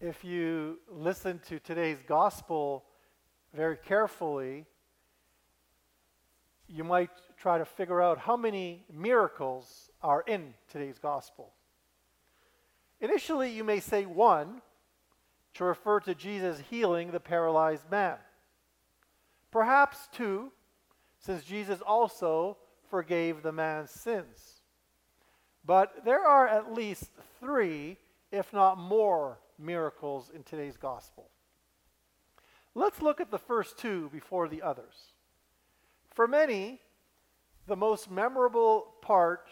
if you listen to today's gospel very carefully, you might try to figure out how many miracles are in today's gospel. Initially, you may say one to refer to Jesus healing the paralyzed man. Perhaps two, since Jesus also forgave the man's sins. But there are at least three, if not more, miracles in today's gospel. Let's look at the first two before the others. For many, the most memorable part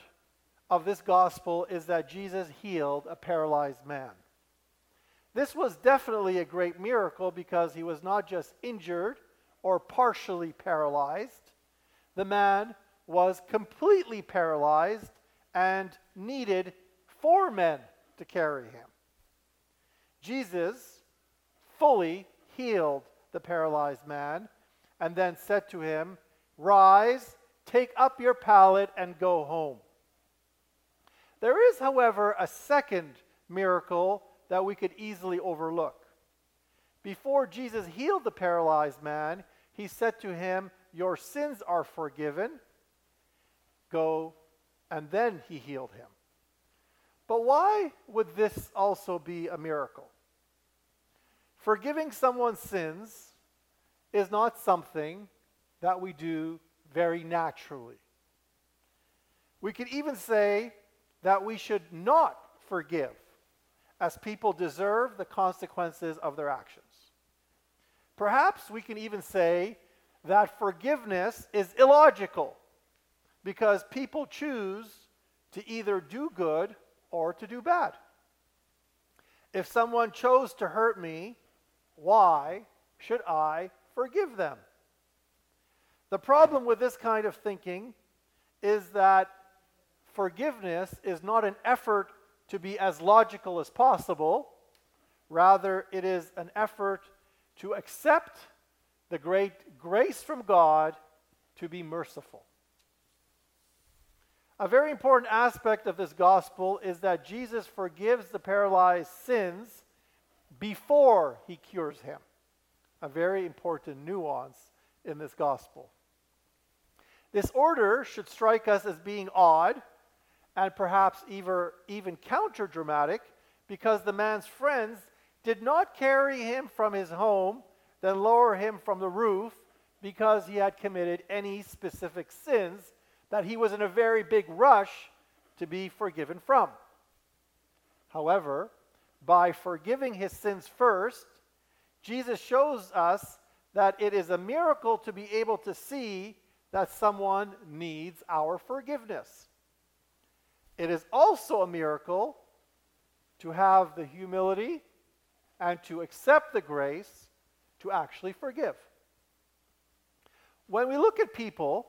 of this gospel is that Jesus healed a paralyzed man. This was definitely a great miracle because he was not just injured or partially paralyzed, the man was completely paralyzed and needed four men to carry him. Jesus fully healed the paralyzed man and then said to him, Rise, take up your pallet, and go home. There is, however, a second miracle that we could easily overlook. Before Jesus healed the paralyzed man, he said to him, Your sins are forgiven. Go. And then he healed him. But why would this also be a miracle? Forgiving someone's sins is not something that we do very naturally. We could even say that we should not forgive, as people deserve the consequences of their actions. Perhaps we can even say that forgiveness is illogical because people choose to either do good or to do bad. If someone chose to hurt me, why should I forgive them? The problem with this kind of thinking is that forgiveness is not an effort to be as logical as possible. Rather, it is an effort to accept the great grace from God to be merciful. A very important aspect of this gospel is that Jesus forgives the paralyzed sins before he cures him. A very important nuance in this gospel. This order should strike us as being odd and perhaps even, even counter dramatic because the man's friends did not carry him from his home, then lower him from the roof because he had committed any specific sins that he was in a very big rush to be forgiven from. However, by forgiving his sins first, Jesus shows us that it is a miracle to be able to see that someone needs our forgiveness. It is also a miracle to have the humility and to accept the grace to actually forgive. When we look at people,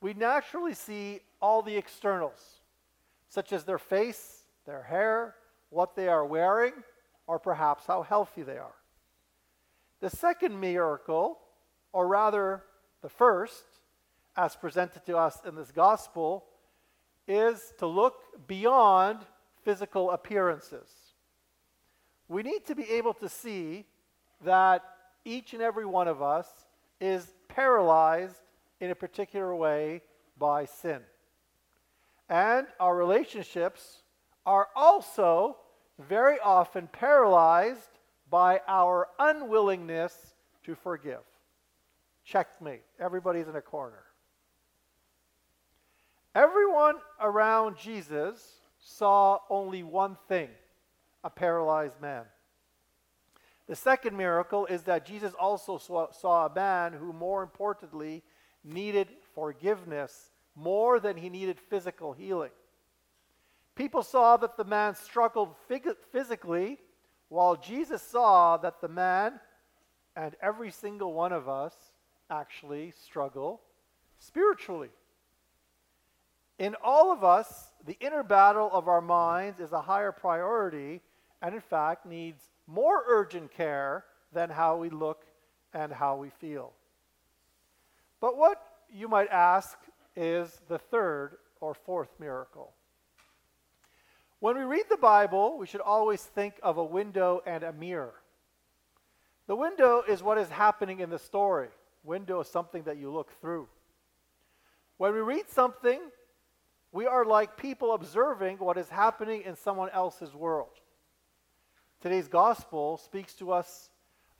we naturally see all the externals, such as their face, their hair, what they are wearing, or perhaps how healthy they are. The second miracle, or rather the first, as presented to us in this gospel, is to look beyond physical appearances. We need to be able to see that each and every one of us is paralyzed in a particular way by sin. And our relationships are also very often paralyzed by our unwillingness to forgive. Checkmate. Everybody's in a corner. Everyone around Jesus saw only one thing a paralyzed man. The second miracle is that Jesus also saw, saw, a man who, more importantly, needed forgiveness more than he needed physical healing. People saw that the man struggled physically, while Jesus saw that the man and every single one of us actually struggle spiritually. In all of us, the inner battle of our minds is a higher priority and, in fact, needs more urgent care than how we look and how we feel. But what you might ask is the third or fourth miracle. When we read the Bible, we should always think of a window and a mirror. The window is what is happening in the story. Window is something that you look through. When we read something, we are like people observing what is happening in someone else's world. Today's gospel speaks to us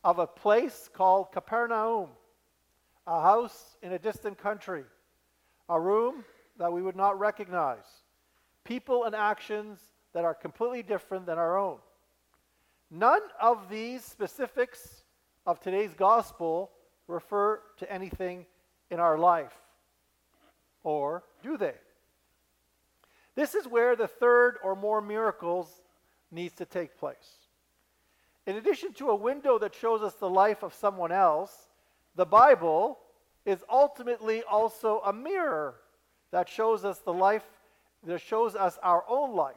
of a place called Capernaum, a house in a distant country, a room that we would not recognize, people and actions that are completely different than our own. None of these specifics of today's gospel refer to anything in our life. Or do they? This is where the third or more miracles needs to take place. In addition to a window that shows us the life of someone else, the Bible is ultimately also a mirror that shows us the life, that shows us our own life,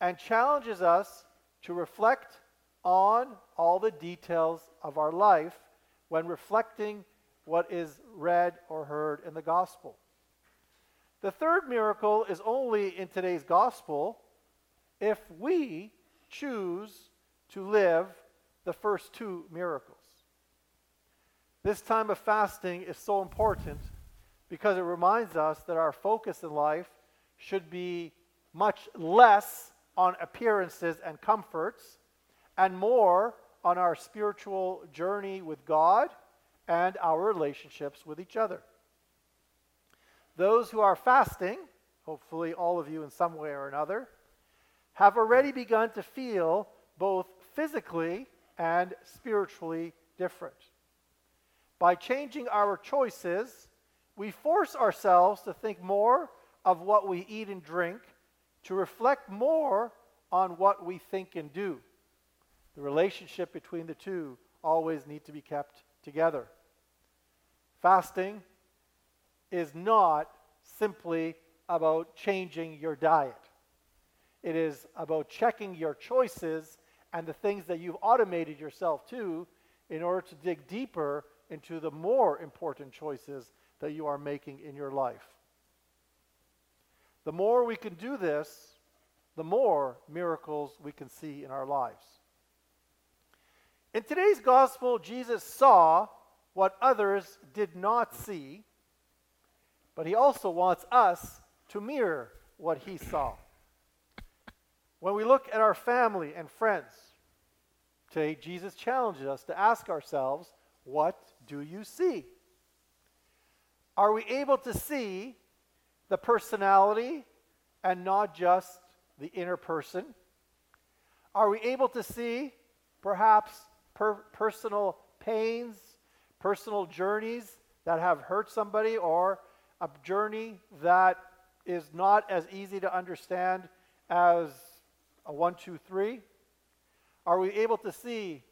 and challenges us to reflect on all the details of our life when reflecting what is read or heard in the gospel. The third miracle is only in today's gospel if we choose to live the first two miracles. This time of fasting is so important because it reminds us that our focus in life should be much less on appearances and comforts and more on our spiritual journey with God and our relationships with each other. Those who are fasting, hopefully all of you in some way or another, have already begun to feel both physically and spiritually different. By changing our choices, we force ourselves to think more of what we eat and drink, to reflect more on what we think and do. The relationship between the two always need to be kept together. Fasting is not simply about changing your diet. It is about checking your choices and the things that you've automated yourself to in order to dig deeper into the more important choices that you are making in your life. The more we can do this, the more miracles we can see in our lives. In today's gospel, Jesus saw what others did not see, but he also wants us to mirror what he saw. When we look at our family and friends, today Jesus challenges us to ask ourselves, what do you see? Are we able to see the personality and not just the inner person? Are we able to see perhaps per- personal pains, personal journeys that have hurt somebody, or a journey that is not as easy to understand as a one, two, three? Are we able to see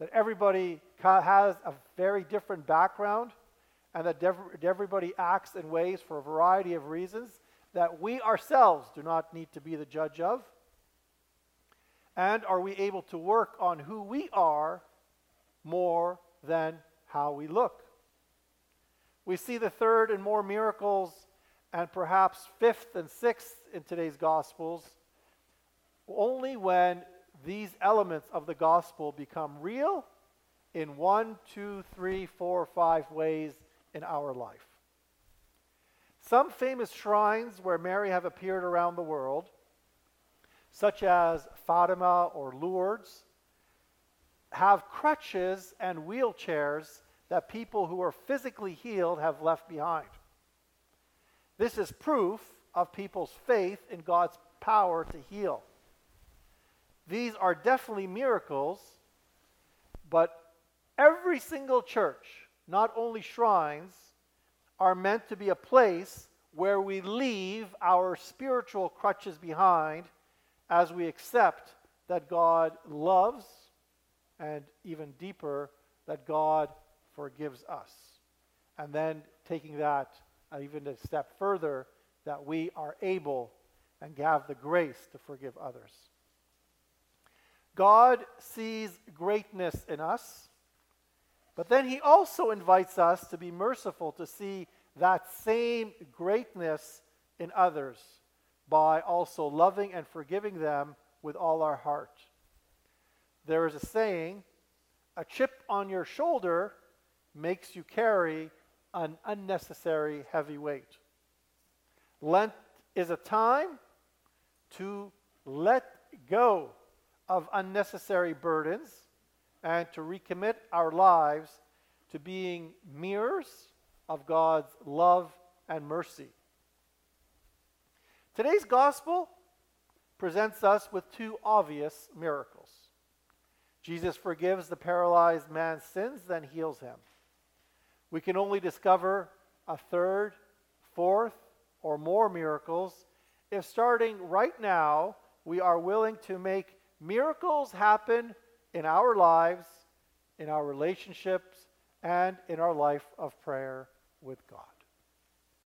that everybody has a very different background and that everybody acts in ways for a variety of reasons that we ourselves do not need to be the judge of? And are we able to work on who we are more than how we look? We see the third and more miracles, and perhaps fifth and sixth in today's Gospels, only when these elements of the gospel become real in one, two, three, four, five ways in our life. Some famous shrines where Mary have appeared around the world, such as Fatima or Lourdes, have crutches and wheelchairs that people who are physically healed have left behind. This is proof of people's faith in God's power to heal. These are definitely miracles, but every single church, not only shrines, are meant to be a place where we leave our spiritual crutches behind as we accept that God loves and even deeper, that God forgives us. And then taking that even a step further, that we are able and have the grace to forgive others. God sees greatness in us, but then He also invites us to be merciful to see that same greatness in others, by also loving and forgiving them with all our heart. There is a saying a chip on your shoulder makes you carry an unnecessary heavy weight. Lent is a time to let go of unnecessary burdens and to recommit our lives to being mirrors of God's love and mercy. Today's gospel presents us with two obvious miracles. Jesus forgives the paralyzed man's sins, then heals him. We can only discover a third, fourth, or more miracles if starting right now we are willing to make miracles happen in our lives, in our relationships, and in our life of prayer with God.